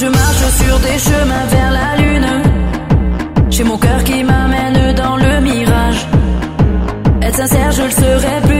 je marche sur des chemins vers la lune. J'ai mon cœur qui m'amène dans le mirage. Être sincère, je le serai plus.